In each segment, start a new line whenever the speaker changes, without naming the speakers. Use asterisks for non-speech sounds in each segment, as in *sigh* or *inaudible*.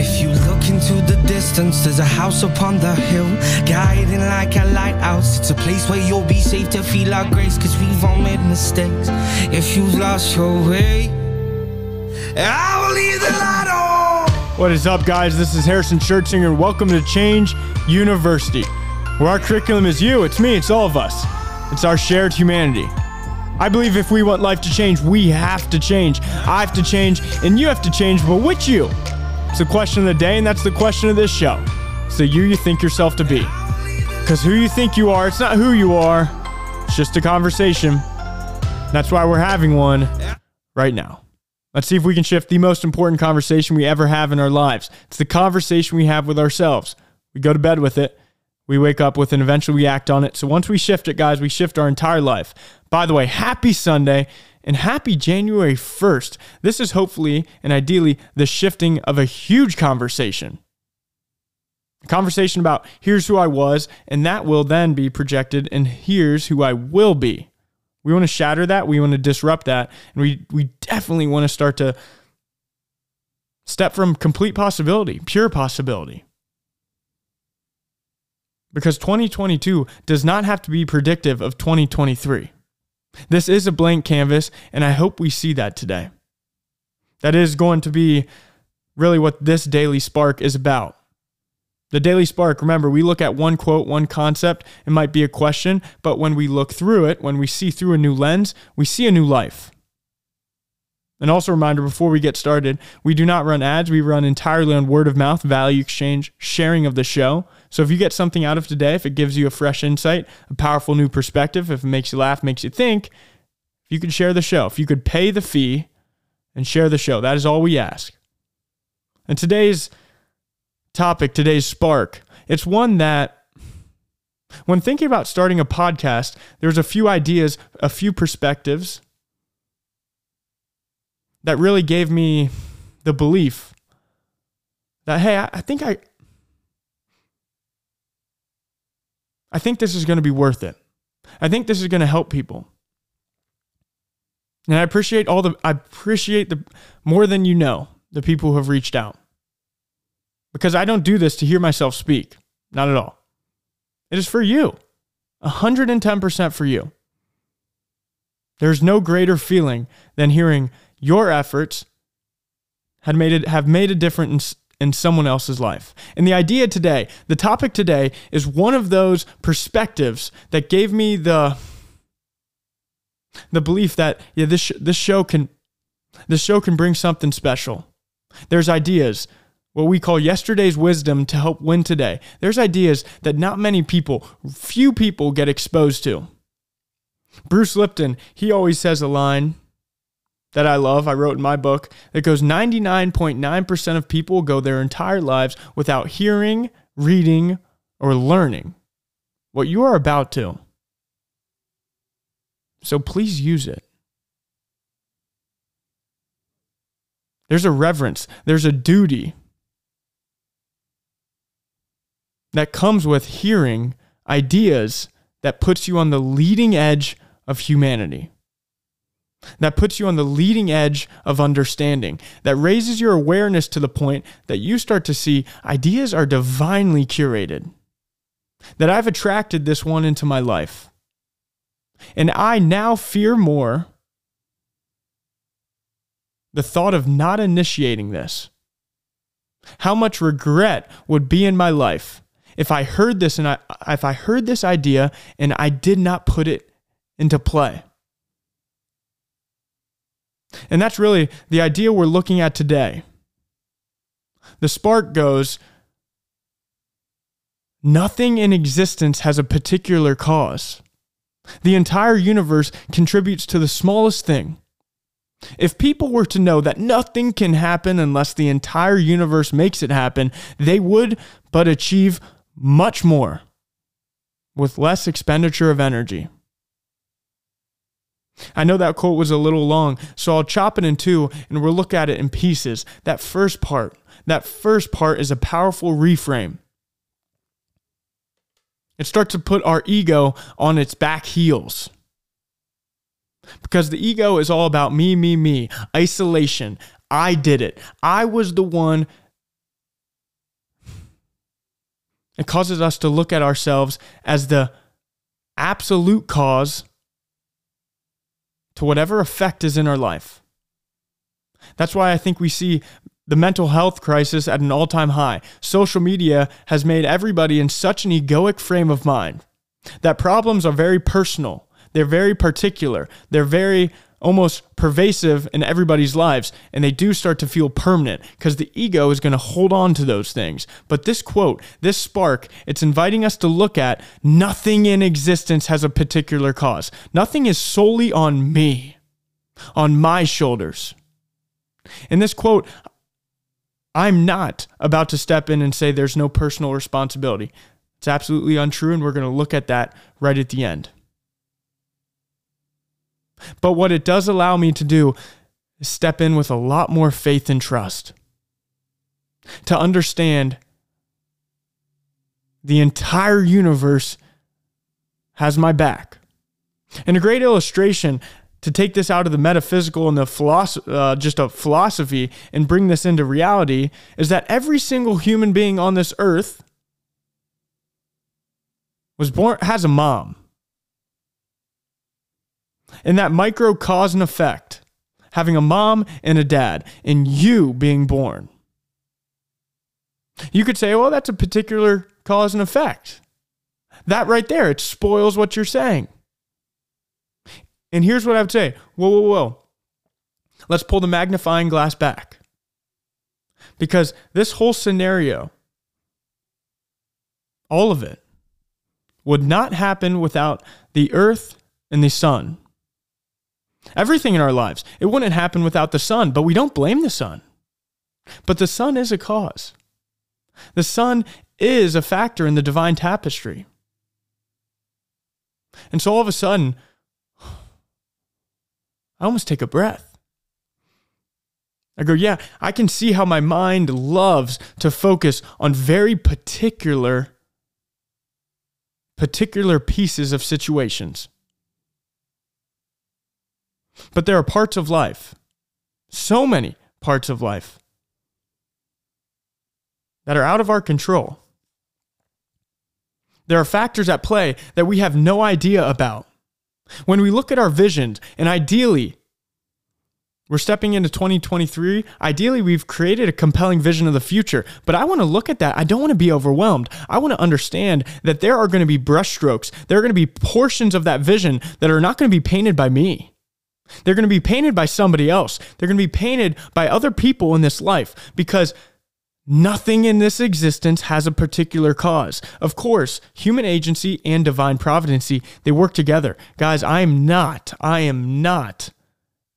If you look into the distance, there's a house upon the hill, guiding like a lighthouse. It's a place where you'll be safe to feel our grace, cause we've all made mistakes. If you've lost your way, I will leave the light on.
What is up, guys? This is Harrison Schertzinger, welcome to Change University, where our curriculum is you, it's me, it's all of us. It's our shared humanity. I believe if we want life to change, we have to change. I have to change, and you have to change, but which you? It's the question of the day, and that's the question of this show. The you you think yourself to be. Because who you think you are, it's not who you are, it's just a conversation. That's why we're having one right now. Let's see if we can shift the most important conversation we ever have in our lives. It's the conversation we have with ourselves. We go to bed with it, we wake up with it, and eventually we act on it. So once we shift it, guys, we shift our entire life. By the way, happy Sunday and happy January 1st. This is hopefully and ideally the shifting of a huge conversation. A conversation about here's who I was, and that will then be projected, and here's who I will be. We want to shatter that, we want to disrupt that, and we, we definitely want to start to step from complete possibility, pure possibility. Because 2022 does not have to be predictive of 2023. This is a blank canvas, and I hope we see that today. That is going to be really what this daily spark is about. The daily spark, remember, we look at one quote, one concept, it might be a question, but when we look through it, when we see through a new lens, we see a new life. And also, a reminder before we get started, we do not run ads. We run entirely on word of mouth, value exchange, sharing of the show. So if you get something out of today, if it gives you a fresh insight, a powerful new perspective, if it makes you laugh, makes you think, if you could share the show, if you could pay the fee and share the show, that is all we ask. And today's topic, today's spark, it's one that when thinking about starting a podcast, there's a few ideas, a few perspectives that really gave me the belief that hey, I, I think I I think this is going to be worth it. I think this is going to help people. And I appreciate all the I appreciate the more than you know, the people who have reached out. Because I don't do this to hear myself speak. Not at all. It is for you. 110% for you. There's no greater feeling than hearing your efforts had made it have made a difference in someone else's life. And the idea today, the topic today is one of those perspectives that gave me the the belief that yeah this this show can this show can bring something special. There's ideas what we call yesterday's wisdom to help win today. There's ideas that not many people, few people get exposed to. Bruce Lipton, he always says a line that I love, I wrote in my book, that goes 99.9% of people go their entire lives without hearing, reading, or learning what you are about to. So please use it. There's a reverence, there's a duty that comes with hearing ideas that puts you on the leading edge of humanity that puts you on the leading edge of understanding, that raises your awareness to the point that you start to see ideas are divinely curated, that I've attracted this one into my life. And I now fear more the thought of not initiating this. How much regret would be in my life if I heard this and I, if I heard this idea and I did not put it into play. And that's really the idea we're looking at today. The spark goes nothing in existence has a particular cause. The entire universe contributes to the smallest thing. If people were to know that nothing can happen unless the entire universe makes it happen, they would but achieve much more with less expenditure of energy. I know that quote was a little long, so I'll chop it in two and we'll look at it in pieces. That first part, that first part is a powerful reframe. It starts to put our ego on its back heels. Because the ego is all about me, me, me, isolation. I did it. I was the one It causes us to look at ourselves as the absolute cause to whatever effect is in our life. That's why I think we see the mental health crisis at an all time high. Social media has made everybody in such an egoic frame of mind that problems are very personal, they're very particular, they're very almost pervasive in everybody's lives and they do start to feel permanent because the ego is going to hold on to those things. But this quote this spark it's inviting us to look at nothing in existence has a particular cause. Nothing is solely on me on my shoulders. In this quote i'm not about to step in and say there's no personal responsibility. It's absolutely untrue and we're going to look at that right at the end but what it does allow me to do is step in with a lot more faith and trust. To understand the entire universe has my back. And a great illustration to take this out of the metaphysical and the philosophy, uh, just a philosophy and bring this into reality is that every single human being on this earth was born has a mom. And that micro cause and effect, having a mom and a dad, and you being born. You could say, well, that's a particular cause and effect. That right there, it spoils what you're saying. And here's what I would say whoa, whoa, whoa. Let's pull the magnifying glass back. Because this whole scenario, all of it, would not happen without the earth and the sun. Everything in our lives. It wouldn't happen without the sun, but we don't blame the sun. But the sun is a cause. The sun is a factor in the divine tapestry. And so all of a sudden, I almost take a breath. I go, yeah, I can see how my mind loves to focus on very particular particular pieces of situations. But there are parts of life, so many parts of life, that are out of our control. There are factors at play that we have no idea about. When we look at our visions, and ideally, we're stepping into 2023. Ideally, we've created a compelling vision of the future, but I want to look at that. I don't want to be overwhelmed. I want to understand that there are going to be brushstrokes, there are going to be portions of that vision that are not going to be painted by me. They're going to be painted by somebody else. They're going to be painted by other people in this life because nothing in this existence has a particular cause. Of course, human agency and divine providency, they work together. Guys, I am not, I am not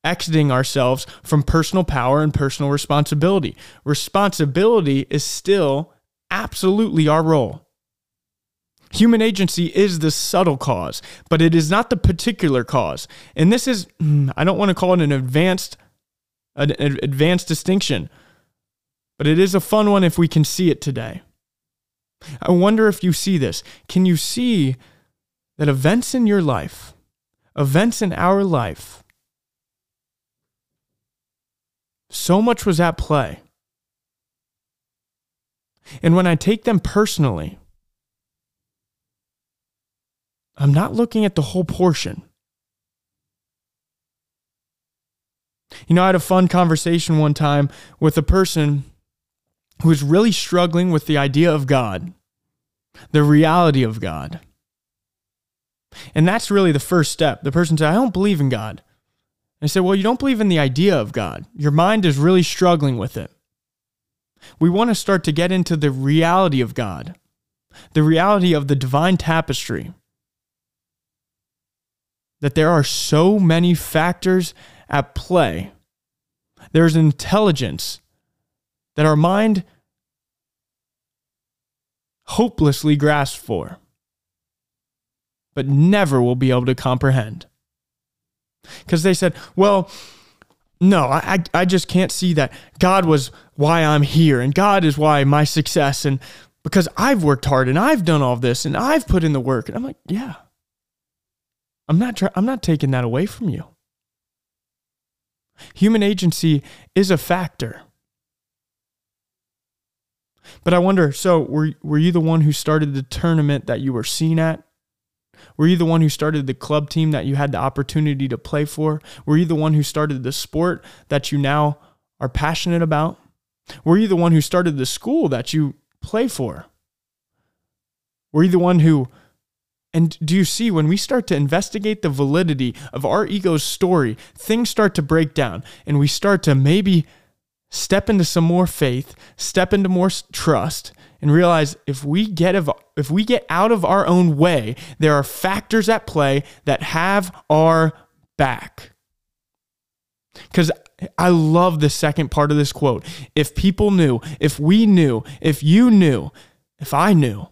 exiting ourselves from personal power and personal responsibility. Responsibility is still absolutely our role. Human agency is the subtle cause, but it is not the particular cause. And this is, hmm, I don't want to call it an advanced, an advanced distinction, but it is a fun one if we can see it today. I wonder if you see this. Can you see that events in your life, events in our life, so much was at play. And when I take them personally, I'm not looking at the whole portion. You know, I had a fun conversation one time with a person who was really struggling with the idea of God, the reality of God. And that's really the first step. The person said, I don't believe in God. I said, Well, you don't believe in the idea of God. Your mind is really struggling with it. We want to start to get into the reality of God, the reality of the divine tapestry that there are so many factors at play. There's an intelligence that our mind hopelessly grasps for, but never will be able to comprehend. Because they said, well, no, I, I just can't see that. God was why I'm here, and God is why my success, and because I've worked hard and I've done all this and I've put in the work. And I'm like, yeah, I'm not I'm not taking that away from you. Human agency is a factor. But I wonder so, were, were you the one who started the tournament that you were seen at? Were you the one who started the club team that you had the opportunity to play for? Were you the one who started the sport that you now are passionate about? Were you the one who started the school that you play for? Were you the one who and do you see when we start to investigate the validity of our ego's story, things start to break down and we start to maybe step into some more faith, step into more trust and realize if we get if we get out of our own way, there are factors at play that have our back. Cuz I love the second part of this quote. If people knew, if we knew, if you knew, if I knew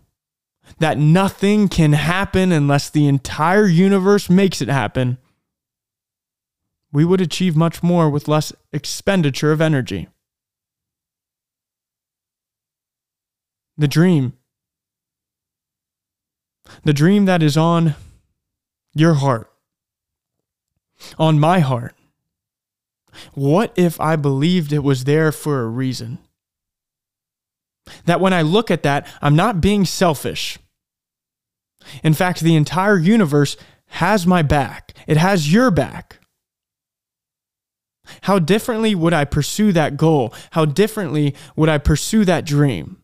that nothing can happen unless the entire universe makes it happen, we would achieve much more with less expenditure of energy. The dream. The dream that is on your heart, on my heart. What if I believed it was there for a reason? That when I look at that, I'm not being selfish. In fact, the entire universe has my back, it has your back. How differently would I pursue that goal? How differently would I pursue that dream?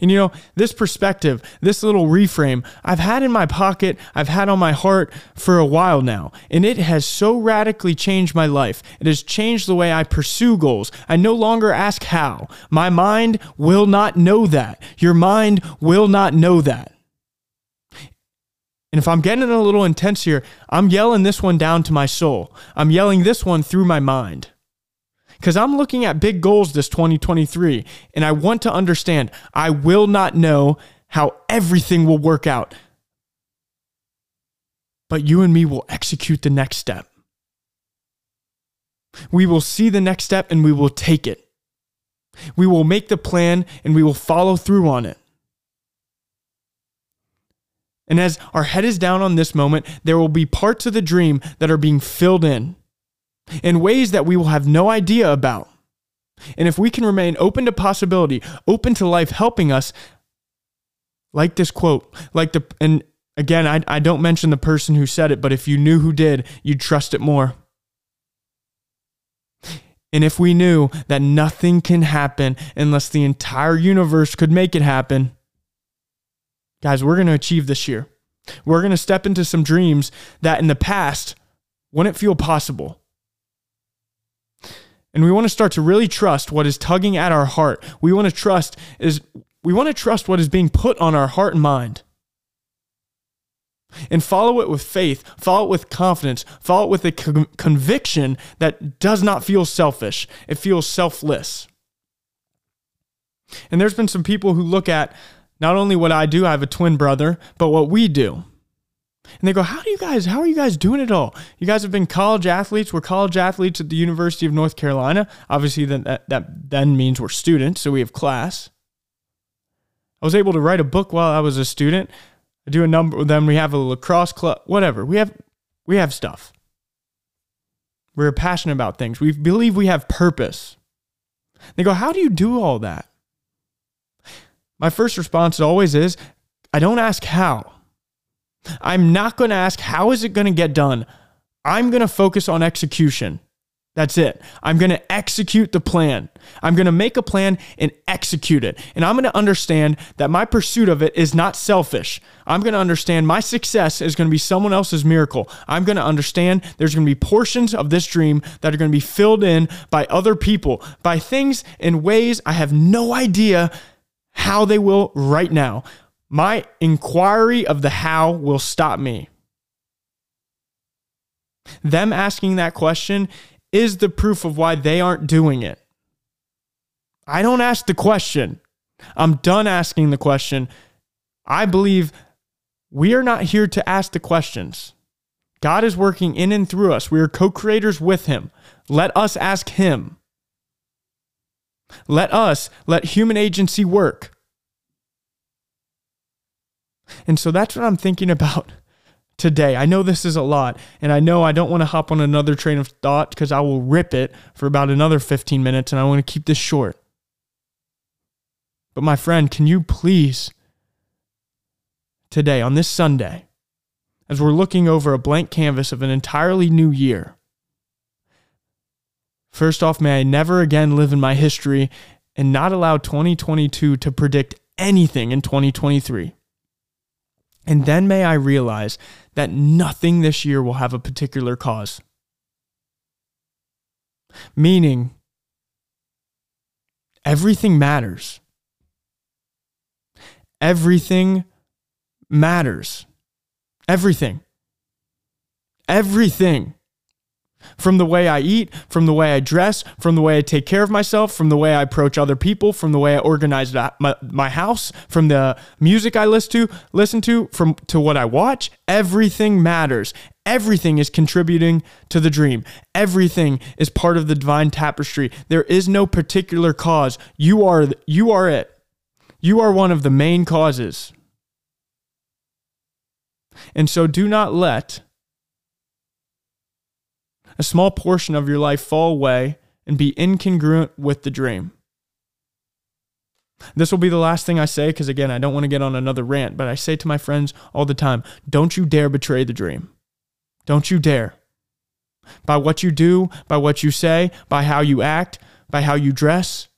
And you know, this perspective, this little reframe, I've had in my pocket, I've had on my heart for a while now, and it has so radically changed my life. It has changed the way I pursue goals. I no longer ask how. My mind will not know that. Your mind will not know that. And if I'm getting a little intense here, I'm yelling this one down to my soul. I'm yelling this one through my mind because I'm looking at big goals this 2023 and I want to understand I will not know how everything will work out. But you and me will execute the next step. We will see the next step and we will take it. We will make the plan and we will follow through on it. And as our head is down on this moment, there will be parts of the dream that are being filled in in ways that we will have no idea about. And if we can remain open to possibility, open to life helping us, like this quote, like the, and again, I, I don't mention the person who said it, but if you knew who did, you'd trust it more. And if we knew that nothing can happen unless the entire universe could make it happen, guys, we're going to achieve this year. We're going to step into some dreams that in the past wouldn't feel possible. And we want to start to really trust what is tugging at our heart. We want to trust is we want to trust what is being put on our heart and mind. And follow it with faith, follow it with confidence, follow it with a con- conviction that does not feel selfish. It feels selfless. And there's been some people who look at not only what I do, I have a twin brother, but what we do. And they go, How do you guys, how are you guys doing it all? You guys have been college athletes. We're college athletes at the University of North Carolina. Obviously, that, that then means we're students, so we have class. I was able to write a book while I was a student. I do a number then we have a lacrosse club, whatever. We have we have stuff. We're passionate about things. We believe we have purpose. They go, How do you do all that? My first response always is, I don't ask how. I'm not going to ask, how is it going to get done? I'm going to focus on execution. That's it. I'm going to execute the plan. I'm going to make a plan and execute it. And I'm going to understand that my pursuit of it is not selfish. I'm going to understand my success is going to be someone else's miracle. I'm going to understand there's going to be portions of this dream that are going to be filled in by other people, by things in ways I have no idea how they will right now. My inquiry of the how will stop me. Them asking that question is the proof of why they aren't doing it. I don't ask the question. I'm done asking the question. I believe we are not here to ask the questions. God is working in and through us. We are co creators with Him. Let us ask Him. Let us let human agency work. And so that's what I'm thinking about *laughs* today. I know this is a lot, and I know I don't want to hop on another train of thought because I will rip it for about another 15 minutes, and I want to keep this short. But my friend, can you please today, on this Sunday, as we're looking over a blank canvas of an entirely new year, first off, may I never again live in my history and not allow 2022 to predict anything in 2023. And then may I realize that nothing this year will have a particular cause. Meaning, everything matters. Everything matters. Everything. Everything. From the way I eat, from the way I dress, from the way I take care of myself, from the way I approach other people, from the way I organize my, house, from the music I listen to, listen to, from to what I watch, everything matters. Everything is contributing to the dream. Everything is part of the divine tapestry. There is no particular cause. You are you are it. You are one of the main causes. And so do not let a small portion of your life fall away and be incongruent with the dream. This will be the last thing I say because, again, I don't want to get on another rant, but I say to my friends all the time don't you dare betray the dream. Don't you dare. By what you do, by what you say, by how you act, by how you dress,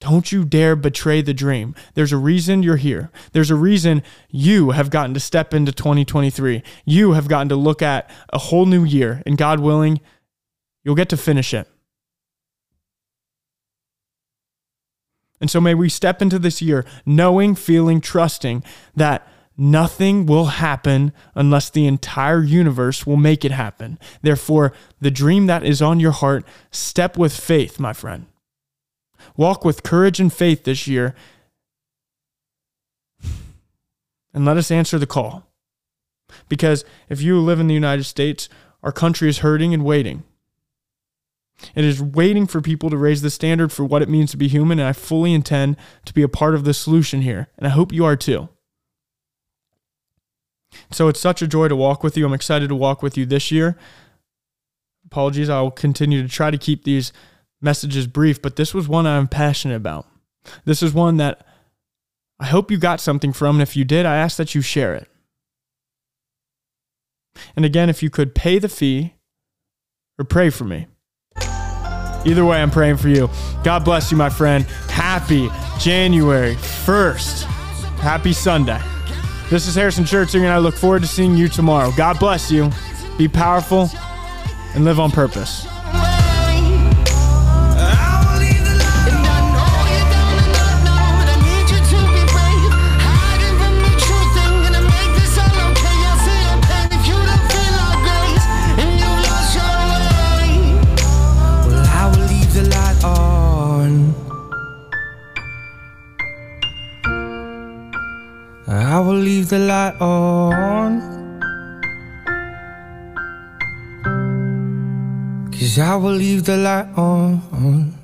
don't you dare betray the dream. There's a reason you're here. There's a reason you have gotten to step into 2023. You have gotten to look at a whole new year, and God willing, you'll get to finish it. And so may we step into this year knowing, feeling, trusting that nothing will happen unless the entire universe will make it happen. Therefore, the dream that is on your heart, step with faith, my friend. Walk with courage and faith this year. And let us answer the call. Because if you live in the United States, our country is hurting and waiting. It is waiting for people to raise the standard for what it means to be human, and I fully intend to be a part of the solution here. And I hope you are too. So it's such a joy to walk with you. I'm excited to walk with you this year. Apologies, I will continue to try to keep these message is brief, but this was one I'm passionate about. This is one that I hope you got something from. And if you did, I ask that you share it. And again, if you could pay the fee or pray for me. Either way, I'm praying for you. God bless you, my friend. Happy January 1st. Happy Sunday. This is Harrison Schertzinger, and I look forward to seeing you tomorrow. God bless you. Be powerful and live on purpose. Leave the light on. Cause I will leave the light on.